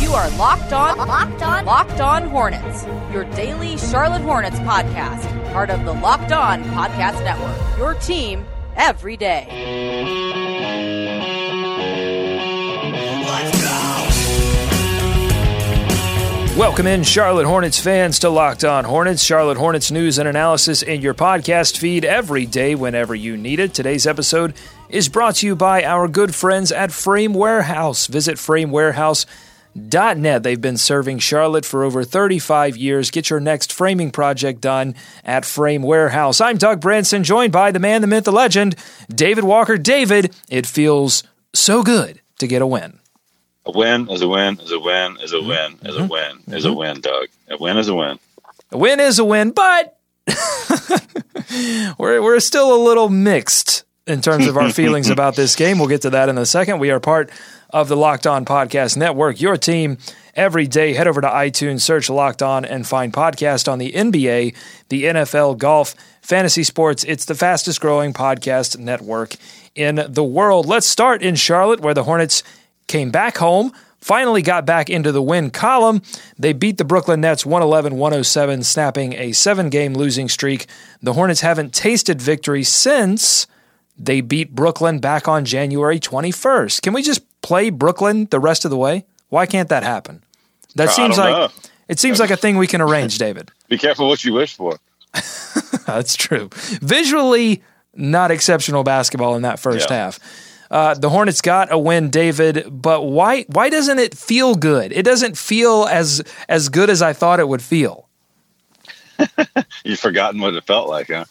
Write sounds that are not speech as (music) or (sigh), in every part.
You are Locked On, Locked On, Locked On Hornets, your daily Charlotte Hornets podcast, part of the Locked On Podcast Network. Your team every day. Welcome in, Charlotte Hornets fans, to Locked On Hornets, Charlotte Hornets news and analysis in your podcast feed every day whenever you need it. Today's episode is brought to you by our good friends at Frame Warehouse. Visit framewarehouse.net. They've been serving Charlotte for over 35 years. Get your next framing project done at Frame Warehouse. I'm Doug Branson, joined by the man, the myth, the legend, David Walker. David, it feels so good to get a win. A win is a win is a win is a mm-hmm. win is a mm-hmm. win is a mm-hmm. win, Doug. A win is a win. A win is a win, but (laughs) we're we're still a little mixed in terms of our feelings (laughs) about this game. We'll get to that in a second. We are part of the Locked On Podcast Network, your team every day. Head over to iTunes, search Locked On, and find podcast on the NBA, the NFL, golf, fantasy sports. It's the fastest growing podcast network in the world. Let's start in Charlotte, where the Hornets came back home, finally got back into the win column. They beat the Brooklyn Nets 111 107, snapping a seven game losing streak. The Hornets haven't tasted victory since they beat Brooklyn back on January 21st. Can we just play Brooklyn the rest of the way? Why can't that happen? That seems like know. it seems like a thing we can arrange, (laughs) David. Be careful what you wish for. (laughs) That's true. Visually, not exceptional basketball in that first Yeah. half. Uh, the Hornets got a win, David, but why why doesn't it feel good? It doesn't feel as as good as I thought it would feel. (laughs) You've forgotten what it felt like, huh?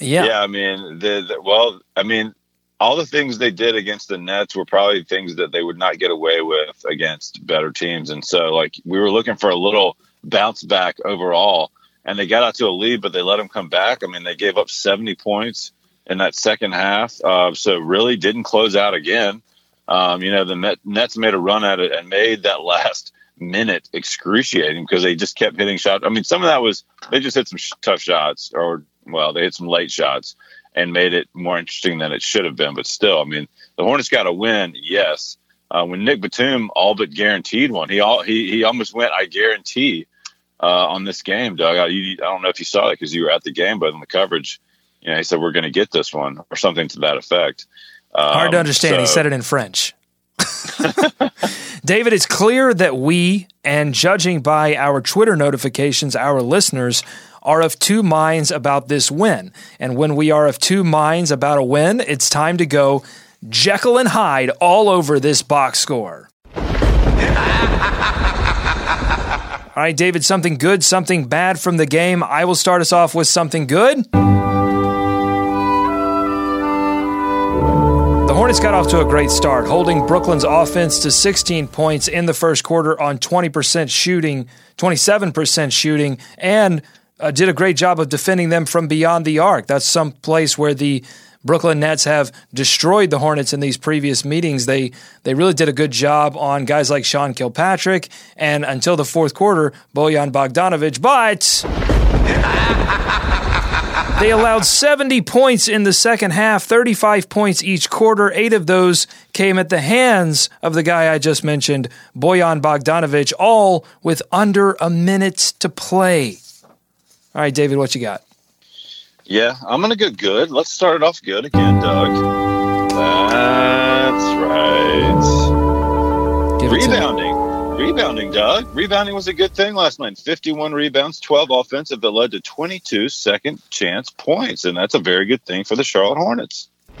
Yeah. Yeah, I mean, the, the well, I mean, all the things they did against the Nets were probably things that they would not get away with against better teams, and so like we were looking for a little bounce back overall, and they got out to a lead, but they let them come back. I mean, they gave up seventy points in that second half, uh, so really didn't close out again. Um, you know, the Met, Nets made a run at it and made that (laughs) last minute excruciating because they just kept hitting shots. I mean, some of that was they just hit some sh- tough shots, or well, they hit some late shots and made it more interesting than it should have been. But still, I mean, the Hornets got a win, yes. Uh, when Nick Batum all but guaranteed one, he all he he almost went, I guarantee, uh, on this game, Doug. I, you, I don't know if you saw it because you were at the game, but in the coverage, you know, he said we're going to get this one or something to that effect. Um, Hard to understand. he said it in French. (laughs) David, it's clear that we, and judging by our Twitter notifications, our listeners are of two minds about this win. And when we are of two minds about a win, it's time to go Jekyll and Hyde all over this box score. All right, David, something good, something bad from the game. I will start us off with something good. The Hornets got off to a great start, holding Brooklyn's offense to 16 points in the first quarter on 20% shooting, 27% shooting, and uh, did a great job of defending them from beyond the arc. That's some place where the Brooklyn Nets have destroyed the Hornets in these previous meetings. They they really did a good job on guys like Sean Kilpatrick, and until the fourth quarter, Bojan Bogdanovic. But (laughs) they allowed 70 points in the second half, 35 points each quarter. Eight of those came at the hands of the guy I just mentioned, Bojan Bogdanovic, all with under a minute to play. All right, David, what you got? Yeah, I'm gonna go good. Let's start it off good again, Doug. That's right. Give it to me. Rebounding. Rebounding, Doug. Rebounding was a good thing last night. 51 rebounds, 12 offensive that led to 22 second chance points. And that's a very good thing for the Charlotte Hornets. (laughs)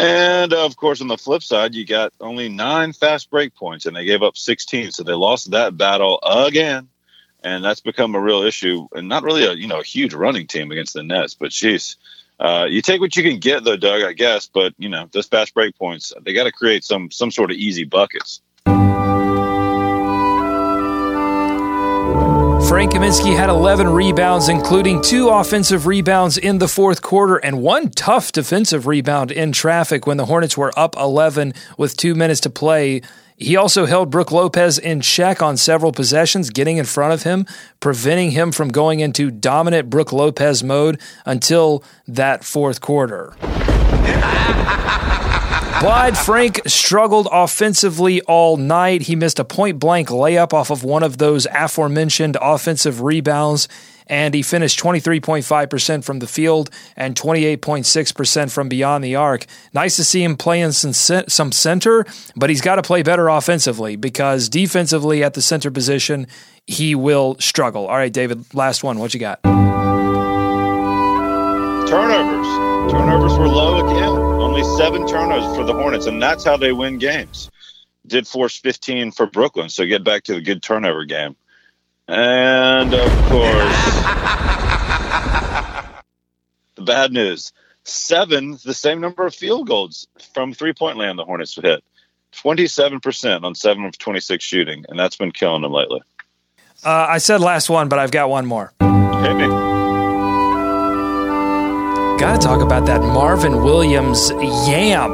and of course, on the flip side, you got only nine fast break points, and they gave up 16. So they lost that battle again. And that's become a real issue, and not really a you know a huge running team against the Nets, but geez, Uh, you take what you can get, though, Doug. I guess, but you know, those fast break points, they got to create some some sort of easy buckets. Frank Kaminsky had 11 rebounds, including two offensive rebounds in the fourth quarter and one tough defensive rebound in traffic when the Hornets were up 11 with two minutes to play. He also held Brook Lopez in check on several possessions, getting in front of him, preventing him from going into dominant Brook Lopez mode until that fourth quarter. (laughs) But Frank struggled offensively all night. He missed a point blank layup off of one of those aforementioned offensive rebounds, and he finished 23.5% from the field and 28.6% from beyond the arc. Nice to see him playing some, some center, but he's got to play better offensively because defensively at the center position, he will struggle. All right, David, last one. What you got? Turnovers. Turnovers were low again. Only seven turnovers for the Hornets, and that's how they win games. Did force 15 for Brooklyn, so get back to the good turnover game. And of course, (laughs) the bad news seven, the same number of field goals from three point land the Hornets hit. 27% on 7 of 26 shooting, and that's been killing them lately. Uh, I said last one, but I've got one more. Hit me. Got to talk about that Marvin Williams yam.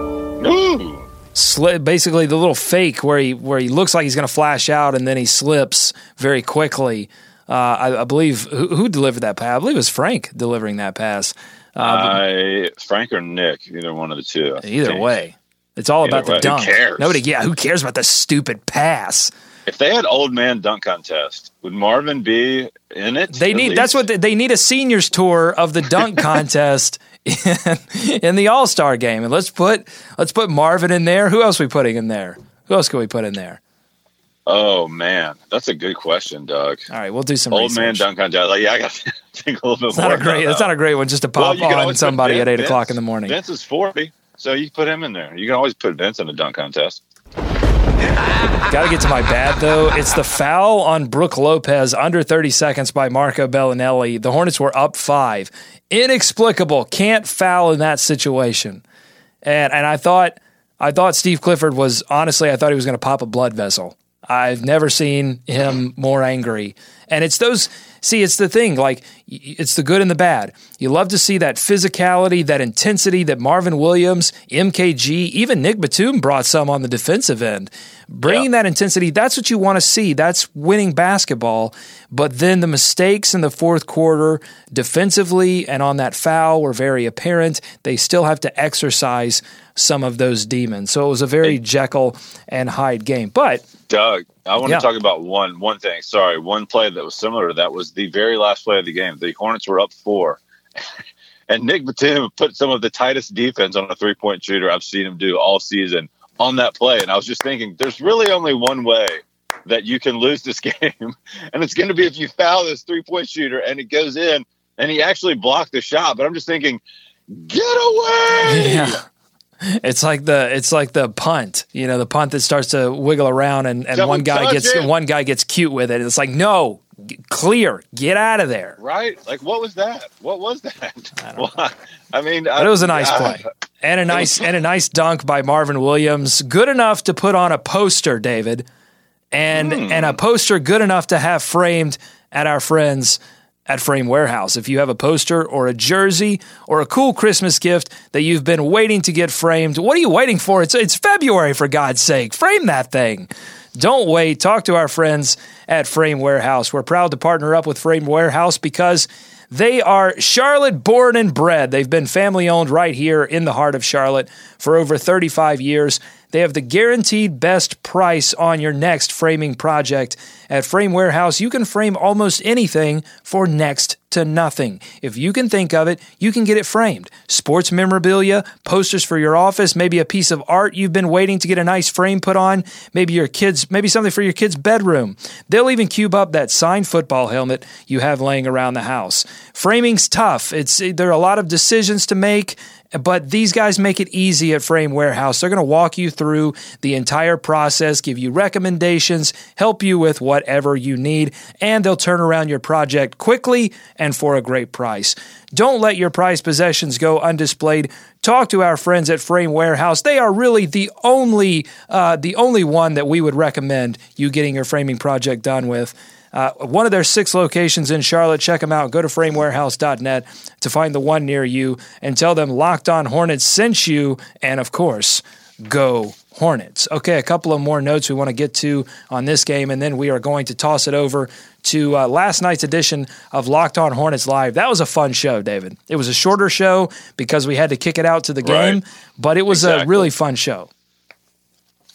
Sli- basically, the little fake where he where he looks like he's going to flash out and then he slips very quickly. Uh, I, I, believe who, who, delivered that pass? I believe it was Frank delivering that pass. Uh, Frank or Nick, either one of the two. Either way, it's all Either about way. the dunk. Who cares? Nobody, yeah, who cares about the stupid pass? If they had old man dunk contest, would Marvin be in it? They need least? that's what they, they need a seniors tour of the dunk (laughs) contest in, in the All Star game, and let's put let's put Marvin in there. Who else are we putting in there? Who else can we put in there? Oh man, that's a good question, Doug. All right, we'll do some Old man dunk contest. Like, yeah, I got to (laughs) think a little bit It's more. not a great. It's not a great one just to pop can on somebody Vince- at eight o'clock in the morning. Vince is forty, so you put him in there. You can always put Vince in a dunk contest. Got to get to my bad though. It's the foul on Brook Lopez under 30 seconds by Marco Belinelli. The Hornets were up five. Inexplicable. Can't foul in that situation. And and I thought I thought Steve Clifford was honestly I thought he was going to pop a blood vessel. I've never seen him more angry. And it's those see it's the thing like it's the good and the bad. You love to see that physicality, that intensity that Marvin Williams, MKG, even Nick Batum brought some on the defensive end. Bringing that intensity, that's what you want to see. That's winning basketball. But then the mistakes in the fourth quarter defensively and on that foul were very apparent. They still have to exercise some of those demons. So it was a very Jekyll and Hyde game. But Doug, I want Yeah. to talk about one one thing. Sorry, one play that was similar that was the very last play of the game. The Hornets were up four, (laughs) and Nick Batum put some of the tightest defense on a three point shooter I've seen him do all season on that play. And I was just thinking, there's really only one way that you can lose this (laughs) game, and it's going to be if you foul this three point shooter and it goes in, and he actually blocked the shot. But I'm just thinking, get away! (laughs) Yeah. It's like the it's like the punt, you know, the punt that starts to wiggle around and, and one guy gets it. one guy gets cute with it. It's like, no, g- clear, get out of there. Right? Like, what was that? What was that? (laughs) Well, I mean, But it was a nice play. (laughs) And a nice and a nice dunk by Marvin Williams. Good enough to put on a poster, David. And hmm. and a poster good enough to have framed at our friends at Frame Warehouse. If you have a poster or a jersey or a cool Christmas gift that you've been waiting to get framed, what are you waiting for? It's it's February for God's sake. Frame that thing. Don't wait. Talk to our friends at Frame Warehouse. We're proud to partner up with Frame Warehouse because they are Charlotte born and bred. They've been family owned right here in the heart of Charlotte for over 35 years. They have the guaranteed best price on your next framing project. At Frame Warehouse, you can frame almost anything for next to nothing. If you can think of it, you can get it framed. Sports memorabilia, posters for your office, maybe a piece of art you've been waiting to get a nice frame put on, maybe your kids, maybe something for your kid's bedroom. They'll even cube up that signed football helmet you have laying around the house. Framing's tough. It's there are a lot of decisions to make but these guys make it easy at Frame Warehouse. They're going to walk you through the entire process, give you recommendations, help you with whatever you need, and they'll turn around your project quickly and for a great price. Don't let your prized possessions go undisplayed. Talk to our friends at Frame Warehouse. They are really the only uh, the only one that we would recommend you getting your framing project done with. Uh, one of their six locations in Charlotte. Check them out. Go to framewarehouse.net to find the one near you and tell them Locked On Hornets sent you. And of course, go Hornets. Okay, a couple of more notes we want to get to on this game, and then we are going to toss it over to uh, last night's edition of Locked On Hornets Live. That was a fun show, David. It was a shorter show because we had to kick it out to the game, right. but it was exactly. a really fun show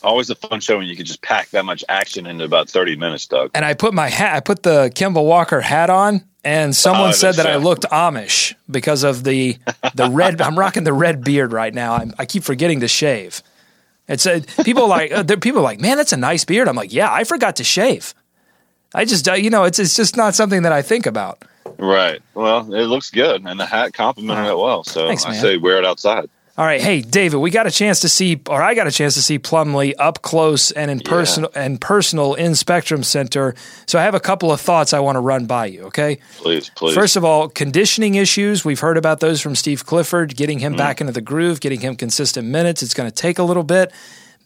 always a fun show when you can just pack that much action into about 30 minutes, Doug. And I put my hat, I put the Kemba Walker hat on, and someone oh, said that I looked Amish because of the the (laughs) red. I'm rocking the red beard right now. I'm, i keep forgetting to shave. It's a, people like uh, people are like, man, that's a nice beard. I'm like, yeah, I forgot to shave. I just, uh, you know, it's it's just not something that I think about. Right. Well, it looks good, and the hat complimented it well. So Thanks, I say wear it outside. All right, hey David, we got a chance to see, or I got a chance to see Plumlee up close and in yeah. personal and personal in Spectrum Center. So I have a couple of thoughts I want to run by you. Okay, please, please. First of all, conditioning issues. We've heard about those from Steve Clifford. Getting him mm. back into the groove, getting him consistent minutes. It's going to take a little bit.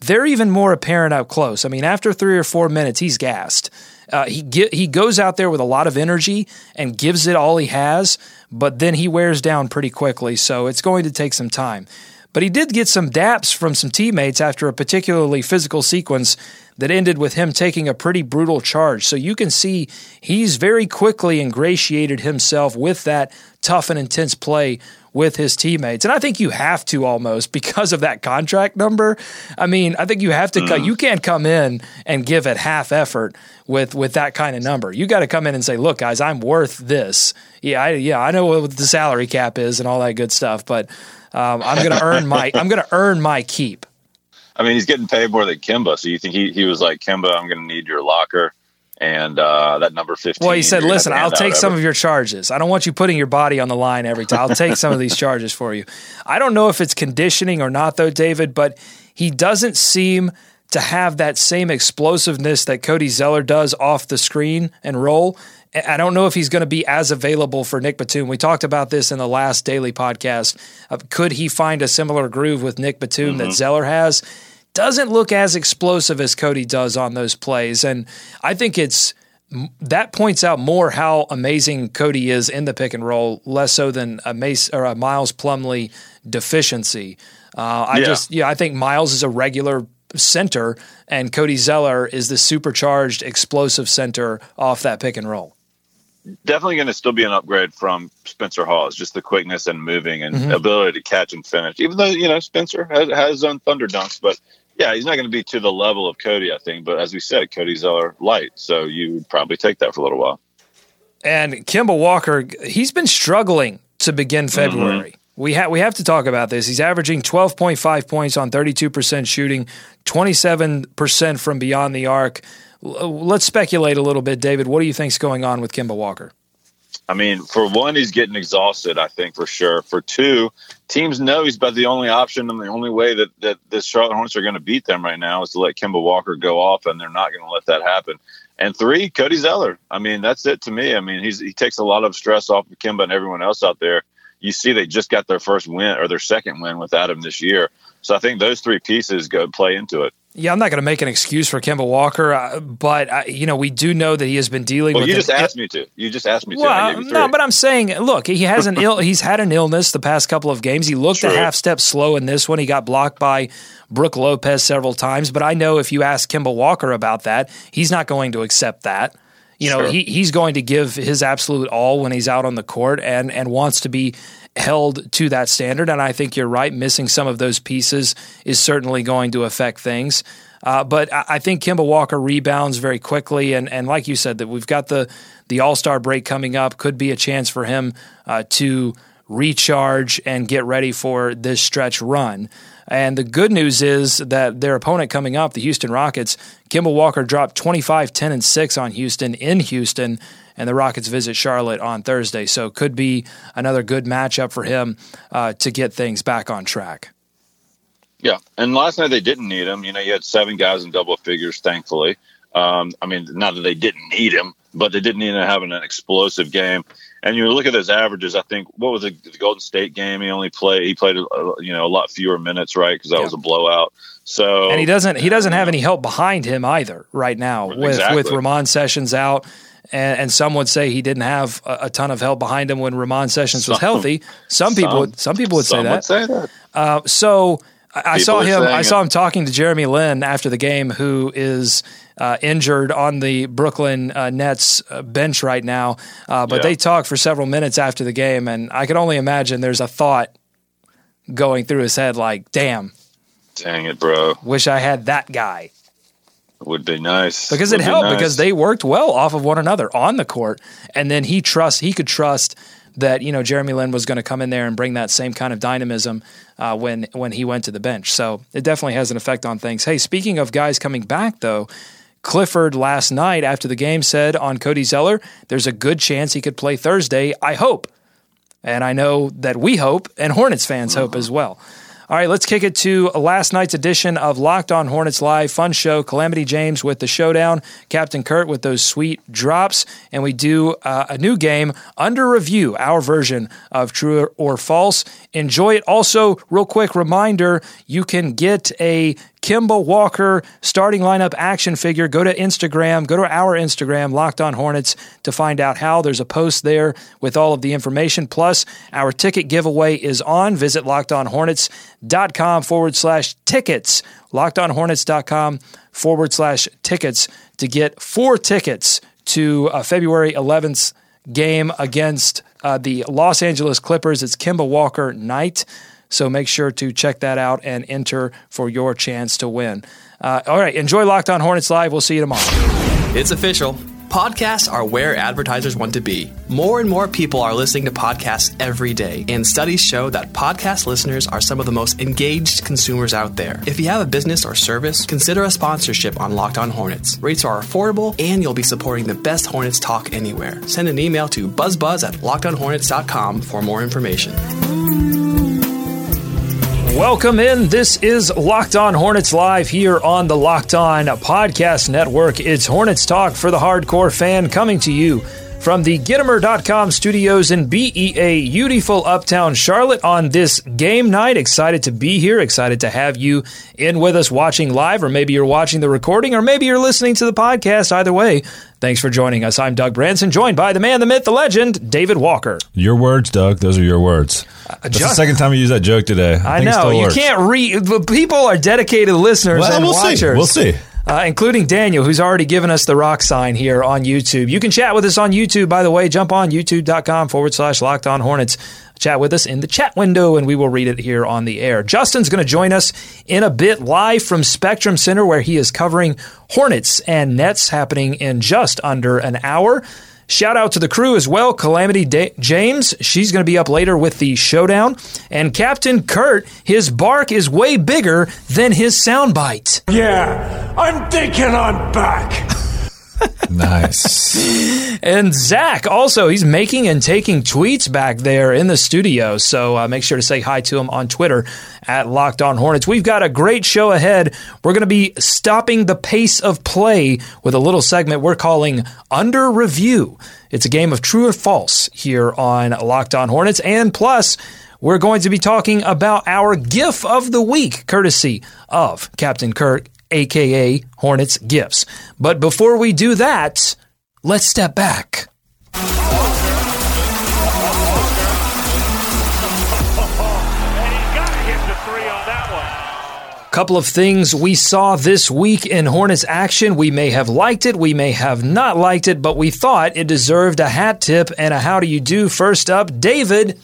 They're even more apparent up close. I mean, after three or four minutes, he's gassed. Uh, he get, he goes out there with a lot of energy and gives it all he has, but then he wears down pretty quickly. So it's going to take some time. But he did get some daps from some teammates after a particularly physical sequence that ended with him taking a pretty brutal charge. So you can see he's very quickly ingratiated himself with that tough and intense play with his teammates. And I think you have to almost (laughs) because of that contract number. I mean, I think you have to mm. you can't come in and give it half effort with with that kind of number. You got to come in and say, "Look, guys, I'm worth this." Yeah, I, yeah, I know what the salary cap is and all that good stuff, but um, I'm going to earn my (laughs) I'm going to earn my keep. I mean, he's getting paid more than Kemba. So you think he, he was like, Kemba, I'm going to need your locker and uh, that number 15. Well, he said, listen, I'll take some of your charges. I don't want you putting your body on the line every time. I'll take some of these (laughs) charges for you. I don't know if it's conditioning or not, though, David, but he doesn't seem to have that same explosiveness that Cody Zeller does off the screen and roll. I don't know if he's going to be as available for Nick Batum. We talked about this in the last daily podcast. Uh, could he find a similar groove with Nick Batum mm-hmm. that Zeller has? Doesn't look as explosive as Cody does on those plays. And I think it's that points out more how amazing Cody is in the pick and roll, less so than a Mace or a Miles Plumlee deficiency. Uh, I yeah. just yeah, I think Miles is a regular center, and Cody Zeller is the supercharged explosive center off that pick and roll definitely going to still be an upgrade from Spencer Hawes, just the quickness and moving and mm-hmm. ability to catch and finish. Even though you know Spencer has, has his own thunder dunks, but yeah, he's not going to be to the level of Cody, I think. But as we said, Cody's our light, so you would probably take that for a little while. And Kemba Walker, he's been struggling to begin February. Mm-hmm. We have we have to talk about this. He's averaging 12.5 points on 32% shooting, 27% from beyond the arc let's speculate a little bit, David. What do you think's going on with Kemba Walker? I mean, for one, he's getting exhausted. I think for sure. For two, teams know he's about the only option and the only way that that the Charlotte Hornets are going to beat them right now is to let Kemba Walker go off, and they're not going to let that happen. And three, Cody Zeller. I mean, that's it to me. I mean, he's he takes a lot of stress off of Kemba and everyone else out there. You see, they just got their first win or their second win without him this year. So I think those three pieces go play into it. Yeah, I'm not going to make an excuse for Kemba Walker, uh, but uh, you know we do know that he has been dealing well, with. You just an, asked me to. You just asked me to. Well, no, but I'm saying, look, he has an ill. He's had an illness the past couple of games. He looked True. a half step slow in this one. He got blocked by Brook Lopez several times. But I know if you ask Kemba Walker about that, he's not going to accept that. You know, sure. he, he's going to give his absolute all when he's out on the court and and wants to be held to that standard. And I think you're right. Missing some of those pieces is certainly going to affect things. Uh, but I think Kemba Walker rebounds very quickly, and, and like you said, that we've got the the All Star break coming up. Could be a chance for him uh, to recharge and get ready for this stretch run. And the good news is that their opponent coming up, the Houston Rockets, Kemba Walker dropped 25, 10, and 6 on Houston in Houston, and the Rockets visit Charlotte on Thursday. So could be another good matchup for him uh, to get things back on track. Yeah, and last night they didn't need him. You know, you had seven guys in double figures, thankfully. Um, I mean, not that they didn't need him, but they didn't need him having an explosive game. And you look at those averages. I think what was it, the Golden State game? He only played. He played, a, you know, a lot fewer minutes, right? Because that yeah. was a blowout. So and he doesn't. He doesn't have any help behind him either right now with exactly. with Ramon Sessions out. And, and, some would say he didn't have a, a, ton of help behind him when Ramon Sessions was healthy. Some people, some, some people would say that. Would say that. Uh, so I, saw him. I saw him talking to Jeremy Lin after the game, who is uh, injured on the Brooklyn uh, Nets uh, bench right now. Uh, but yeah. they talked for several minutes after the game, and I can only imagine there's a thought going through his head like, "Damn, dang it, bro! Wish I had that guy." Would be nice because Would it helped be nice. because they worked well off of one another on the court, and then he trust he could trust that you know Jeremy Lin was going to come in there and bring that same kind of dynamism uh, when when he went to the bench. So it definitely has an effect on things. Hey, speaking of guys coming back though. Clifford last night after the game said on Cody Zeller, there's a good chance he could play Thursday. I hope. And I know that we hope, and Hornets fans hope as well. All right, let's kick it to last night's edition of Locked On Hornets Live. Fun show. Calamity James with the showdown, Captain Kurt with those sweet drops, and we do uh, a new game under review, our version of True or False. Enjoy it. Also, real quick reminder you can get a Kemba Walker starting lineup action figure. Go to Instagram, go to our Instagram, Locked On Hornets, to find out how. There's a post there with all of the information. Plus, our ticket giveaway is on. Visit lockedonhornets.com forward slash tickets. Lockedonhornets.com forward slash tickets to get four tickets to uh, February 11th game against uh, the Los Angeles Clippers. It's Kemba Walker night. So make sure to check that out and enter for your chance to win. Uh, all right, enjoy Locked On Hornets Live. We'll see you tomorrow. It's official. Podcasts are where advertisers want to be. More and more people are listening to podcasts every day, and studies show that podcast listeners are some of the most engaged consumers out there. If you have a business or service, consider a sponsorship on Locked On Hornets. Rates are affordable, and you'll be supporting the best Hornets talk anywhere. Send an email to buzzbuzz at lockedonhornets.com for more information. Welcome in. This is Locked On Hornets Live here on the Locked On Podcast Network. It's Hornets Talk for the hardcore fan coming to you from the Gittimer.com studios in BEA, beautiful uptown Charlotte on this game night. Excited to be here, excited to have you in with us watching live, or maybe you're watching the recording, or maybe you're listening to the podcast. Either way, thanks for joining us. I'm Doug Branson, joined by the man, the myth, the legend, David Walker. Your words, Doug. Those are your words. Uh, That's just, the second time you use that joke today. I, I know. You can't read. The people are dedicated listeners well, and we'll watchers. See. We'll see uh, including Daniel, who's already given us the rock sign here on YouTube. You can chat with us on YouTube, by the way. Jump on youtube.com forward slash locked on hornets. Chat with us in the chat window, and we will read it here on the air. Justin's going to join us in a bit live from Spectrum Center, where he is covering Hornets and Nets happening in just under an hour. Shout out to the crew as well. Calamity da- James, she's going to be up later with the showdown. And Captain Kurt, his bark is way bigger than his soundbite. Yeah, I'm thinking I'm back. (laughs) nice. (laughs) And Zach also, he's making and taking tweets back there in the studio. So uh, make sure to say hi to him on Twitter at Locked On Hornets. We've got a great show ahead. We're going to be stopping the pace of play with a little segment we're calling Under Review. It's a game of true or false here on Locked On Hornets. And plus, we're going to be talking about our GIF of the week, courtesy of Captain Kirk aka Hornets Gifts. But before we do that, let's step back. Couple of things we saw this week in Hornets action. We may have liked it, we may have not liked it, but we thought it deserved a hat tip and a how do you do. First up, David,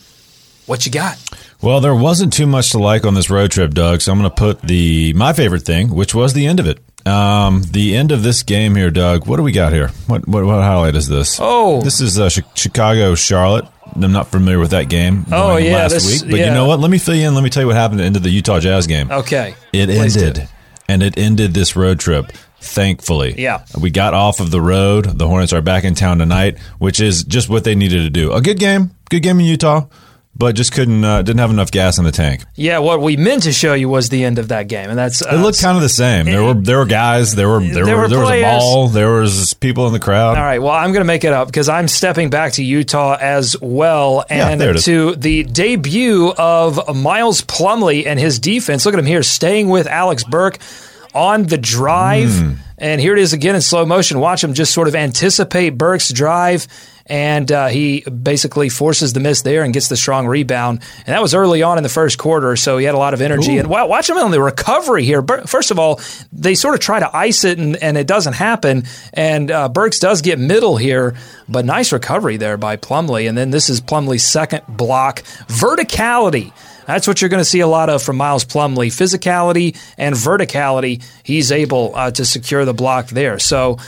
what you got? Well, there wasn't too much to like on this road trip, Doug. So I'm going to put the my favorite thing, which was the end of it. Um, the end of this game here, Doug. What do we got here? What what, what highlight is this? Oh. this is uh, Chi- Chicago Charlotte. I'm not familiar with that game. Oh, yeah, last this- week. But yeah. you know what? Let me fill you in. Let me tell you what happened at the end of the Utah Jazz game. Okay. It Please do. ended, and it ended this road trip. Thankfully, Yeah. we got off of the road. The Hornets are back in town tonight, which is just what they needed to do. A good game, good game in Utah, but just couldn't uh, didn't have enough gas in the tank. Yeah, what we meant to show you was the end of that game, and that's uh, It looked kind of the same. There were there were guys. There were there, There were, there was a ball. There was people in the crowd. All right. Well, I'm going to make it up because I'm stepping back to Utah as well, and is. to the debut of Miles Plumlee and his defense. Look at him here, staying with Alex Burks on the drive, Hmm. and here it is again in slow motion. Watch him just sort of anticipate Burke's drive. And uh, he basically forces the miss there and gets the strong rebound. And that was early on in the first quarter, so he had a lot of energy. And wa- watch him on the recovery here. First of all, they sort of try to ice it, and, and it doesn't happen. And uh, Burks does get middle here, but nice recovery there by Plumlee. And then this is Plumlee's second block. Verticality. That's what you're going to see a lot of from Miles Plumlee. Physicality and verticality. He's able uh, to secure the block there. So,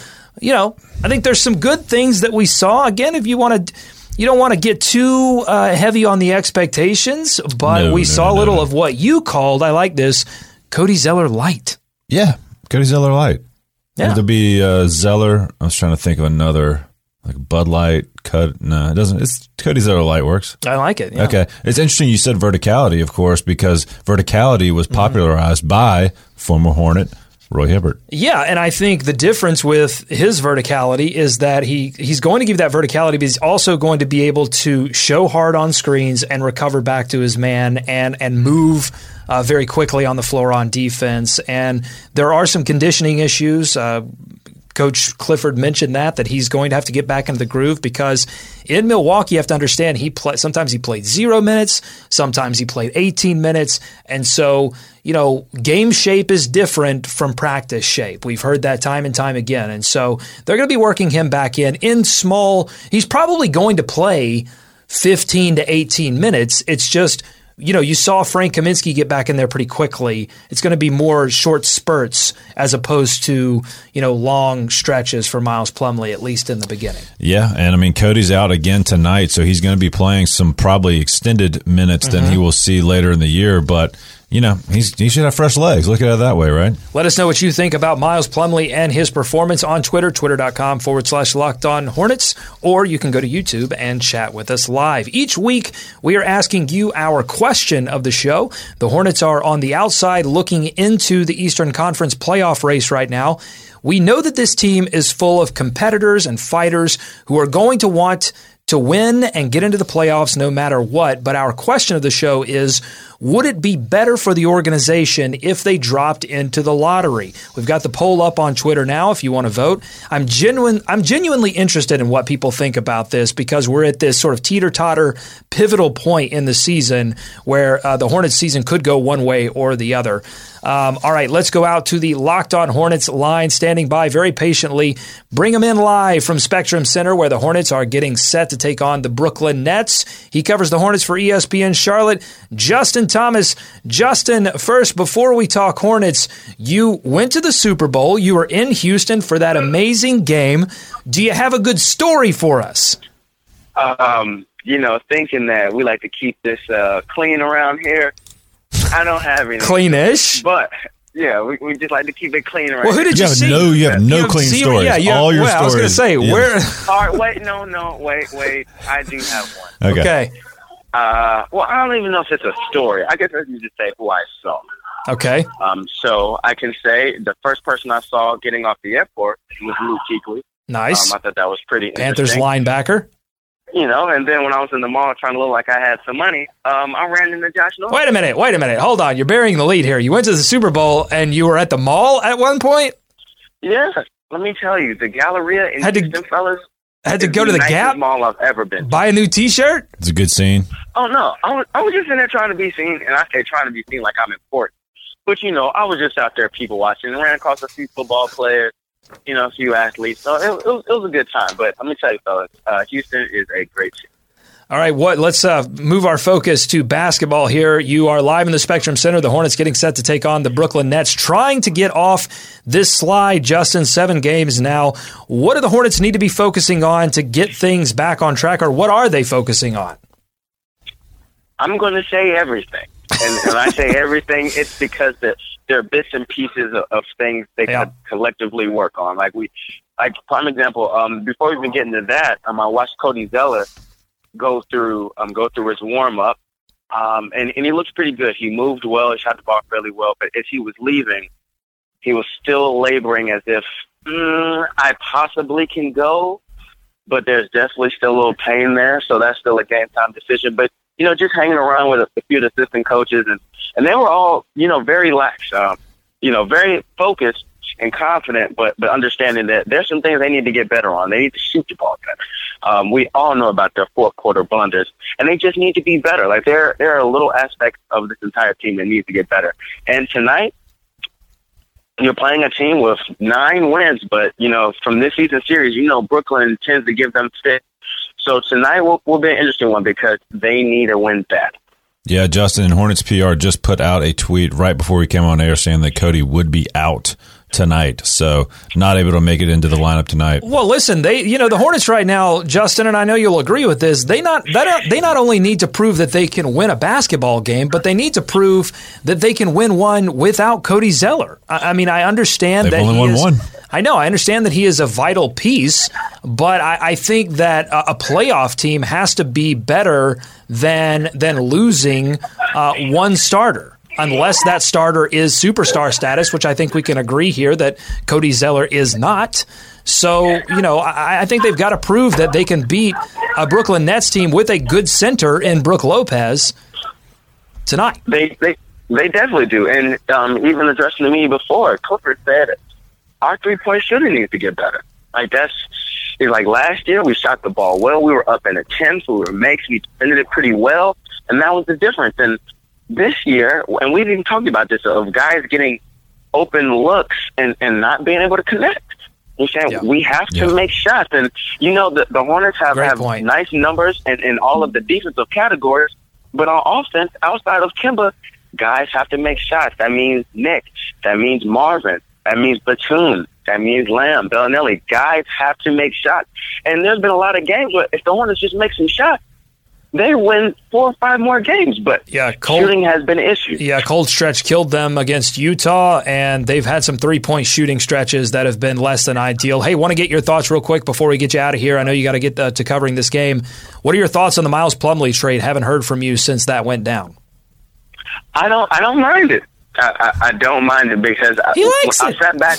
you know, I think there's some good things that we saw. Again, if you want to. You don't want to get too uh, heavy on the expectations, but No, we no, saw a no, little of what you called, I like this, Cody Zeller light. Yeah, Cody Zeller Light. Yeah. Would there be uh, Zeller? I was trying to think of another like Bud Light. Cut? No, it doesn't. It's Cody Zeller Light works. I like it. yeah. Okay, it's interesting you said verticality, of course, because verticality was Mm-hmm. popularized by former Hornet Roy Hibbert. Yeah, and I think the difference with his verticality is that he he's going to give that verticality, but he's also going to be able to show hard on screens and recover back to his man and and move uh, very quickly on the floor on defense. And there are some conditioning issues. Uh, Coach Clifford mentioned that that he's going to have to get back into the groove because in Milwaukee you have to understand he play, sometimes he played 0 minutes, sometimes he played 18 minutes and so, you know, game shape is different from practice shape. We've heard that time and time again. And so they're going to be working him back in in small he's probably going to play 15 to 18 minutes. It's just you know, you saw Frank Kaminsky get back in there pretty quickly. It's going to be more short spurts as opposed to, you know, long stretches for Miles Plumlee, at least in the beginning. Yeah, and I mean Cody's out again tonight, so he's going to be playing some probably extended minutes than Mm-hmm. he will see later in the year. But you know, he's he should have fresh legs. Look at it that way, right? Let us know what you think about Miles Plumlee and his performance on Twitter, twitter.com forward slash locked on hornets, or you can go to YouTube and chat with us live. Each week, we are asking you our question of the show. The Hornets are on the outside looking into the Eastern Conference playoff race right now. We know that this team is full of competitors and fighters who are going to want to win and get into the playoffs no matter what. But our question of the show is would it be better for the organization if they dropped into the lottery? We've got the poll up on Twitter now if you want to vote. I'm genuine I'm genuinely interested in what people think about this because we're at this sort of teeter-totter pivotal point in the season where uh, the Hornets season could go one way or the other. Um, all right, let's go out to the Locked On Hornets line, standing by very patiently. Bring them in live from Spectrum Center, where the Hornets are getting set to take on the Brooklyn Nets. He covers the Hornets for ESPN Charlotte. Justin Thomas. Justin, first, before we talk Hornets, you went to the Super Bowl. You were in Houston for that amazing game. Do you have a good story for us? um, you know, thinking that we like to keep this uh, clean around here. I don't have any, Cleanish. but yeah, we, we just like to keep it clean around. Well, who did You you, have see? no you have no You have clean zero- stories. Yeah, you have- All your well, I was going to say yeah. where. All right, wait, no, no, wait, wait. I do have one. Okay. Okay. Uh, well, I don't even know if it's a story. I guess I can just say who I saw. Okay. Um, so I can say the first person I saw getting off the airport was Luke Kuechly. Nice. Um, I thought that was pretty Panthers interesting. linebacker. You know, and then when I was in the mall trying to look like I had some money, um, I ran into Josh Norman. Wait a minute. Wait a minute. Hold on. You're burying the lead here. You went to the Super Bowl and you were at the mall at one point. Yeah, let me tell you, the Galleria in Had to- Houston, fellas, Had to go to the nicest Gap, mall I've ever been. to. buy a new T-shirt. It's a good scene. Oh no, I was I was just in there trying to be seen, and I say trying to be seen like I'm important. But you know, I was just out there people watching, and ran across a few football players, you know, a few athletes. So it, it, was, it was a good time. But let me tell you, fellas, uh, Houston is a great city. All right, what? Let's uh, move our focus to basketball here. You are live in the Spectrum Center. The Hornets getting set to take on the Brooklyn Nets, trying to get off this slide. Justin, seven games now. What do the Hornets need to be focusing on to get things back on track, or what are they focusing on? I'm going to say everything, and when I say everything, it's because the, there are bits and pieces of, of things they Yeah. could collectively work on. Like we, like prime example. Um, before we even get into that, um, I watched Cody Zeller go through um go through his warm up, um, and and he looks pretty good. He moved well, he shot the ball fairly well, but as he was leaving, he was still laboring as if mm, I possibly can go, but there's definitely still a little pain there. So that's still a game time decision. But you know, just hanging around with a, a few assistant coaches, and and they were all you know very lax, um, you know, very focused and confident, but but understanding that there's some things they need to get better on. They need to shoot the ball better. Um, we all know about their fourth quarter blunders, and they just need to be better. Like there there are little aspects of this entire team that needs to get better. And tonight, you're playing a team with nine wins, but you know from this season series, you know Brooklyn tends to give them six. So tonight will, will be an interesting one because they need a win bad. Yeah, Justin and Hornets PR just put out a tweet right before we came on air saying that Cody would be out tonight, so not able to make it into the lineup tonight. Well, listen, they you know the Hornets right now, Justin, and I know you'll agree with this. They not that they not only need to prove that they can win a basketball game, but they need to prove that they can win one without Cody Zeller. I, I mean, I understand They've that only he won is, one. I know, I understand that he is a vital piece, but I, I think that a, a playoff team has to be better than than losing uh, one starter. Unless that starter is superstar status, which I think we can agree here that Cody Zeller is not. So, you know, I, I think they've got to prove that they can beat a Brooklyn Nets team with a good center in Brook Lopez tonight. They they they definitely do. And um, even addressing to me before, Clifford said our three point shooting needs to get better. Like that's it's like last year we shot the ball well. We were up in the tens, we were makes, we defended it pretty well, and that was the difference. And this year, and we've even talked about this of guys getting open looks and and not being able to connect. You saying Yeah. we have to Yeah. make shots, and you know the the Hornets have Great have point. nice numbers in, in all of the defensive categories, but on offense, outside of Kemba, guys have to make shots. That means Nick. That means Marvin. That means Batum. That means Lamb, Belinelli. Guys have to make shots. And there's been a lot of games where if the Hornets just make some shots, they win four or five more games. But Yeah, Cole- shooting has been an issue. Yeah, cold stretch killed them against Utah, and they've had some three point shooting stretches that have been less than ideal. Hey, want to get your thoughts real quick before we get you out of here? I know you got to get uh, to covering this game. What are your thoughts on the Miles Plumlee trade? Haven't heard from you since that went down. I don't. I don't mind it. I, I, I don't mind it because I, He likes I it. sat back.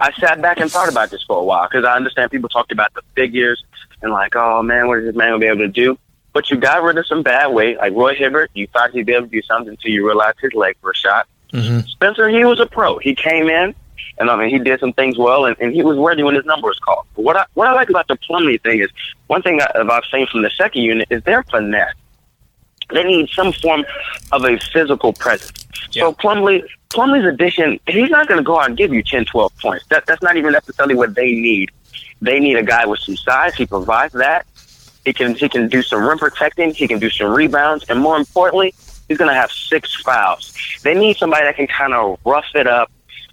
I sat back and thought about this for a while because I understand people talked about the figures and like, oh man, what is this man gonna be able to do? But you got rid of some bad weight, like Roy Hibbert. You thought he'd be able to do something until you realized his leg was shot. mhm Spencer, he was a pro. He came in, and I mean, he did some things well, and, and he was ready when his number was called. But what I what I like about the Plumlee thing is one thing I, I've seen from the second unit is their finesse. They need some form of a physical presence. So Plumlee, Plumlee's addition, he's not going to go out and give you 10, 12 points. That, that's not even necessarily what they need. They need a guy with some size. He provides that. He can he can do some rim protecting. He can do some rebounds, and more importantly, he's going to have six fouls. They need somebody that can kind of rough it up,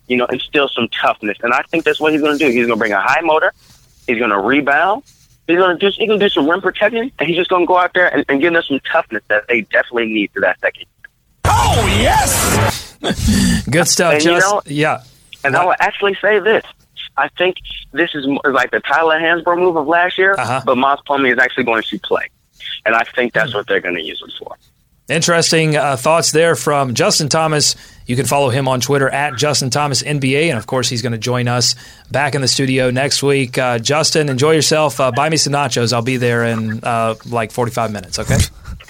you know, instill some toughness. And I think that's what he's going to do. He's going to bring a high motor. He's going to rebound. He's going to do he can do some rim protecting, and he's just going to go out there and, and give them some toughness that they definitely need for that second. Oh, yes! (laughs) Good stuff, And you know- yeah. And I will actually say this. I think this is like the Tyler Hansbrough move of last year, Uh-huh. but Miles Plumlee is actually going to play. And I think that's what they're going to use him for. Interesting uh, thoughts there from Justin Thomas. You can follow him on Twitter at Justin Thomas NBA, and of course, he's going to join us back in the studio next week. Uh, Justin, enjoy yourself. Uh, buy me some nachos. I'll be there in uh, like 45 minutes. Okay.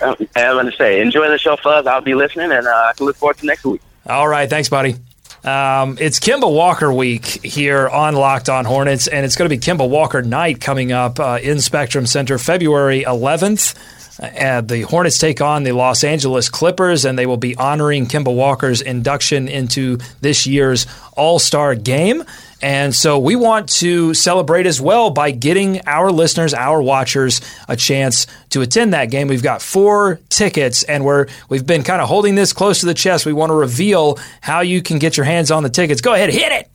Um, I'm going to say, enjoy the show, Fuzz. I'll be listening, and uh, I can look forward to next week. All right. Thanks, buddy. Um, it's Kemba Walker week here on Locked On Hornets, and it's going to be Kemba Walker night coming up uh, in Spectrum Center February 11th. Uh, the Hornets take on the Los Angeles Clippers, and they will be honoring Kemba Walker's induction into this year's All Star game. And so we want to celebrate as well by getting our listeners, our watchers, a chance to attend that game. We've got four tickets, and we're we've been kind of holding this close to the chest. We want to reveal how you can get your hands on the tickets. Go ahead, hit it.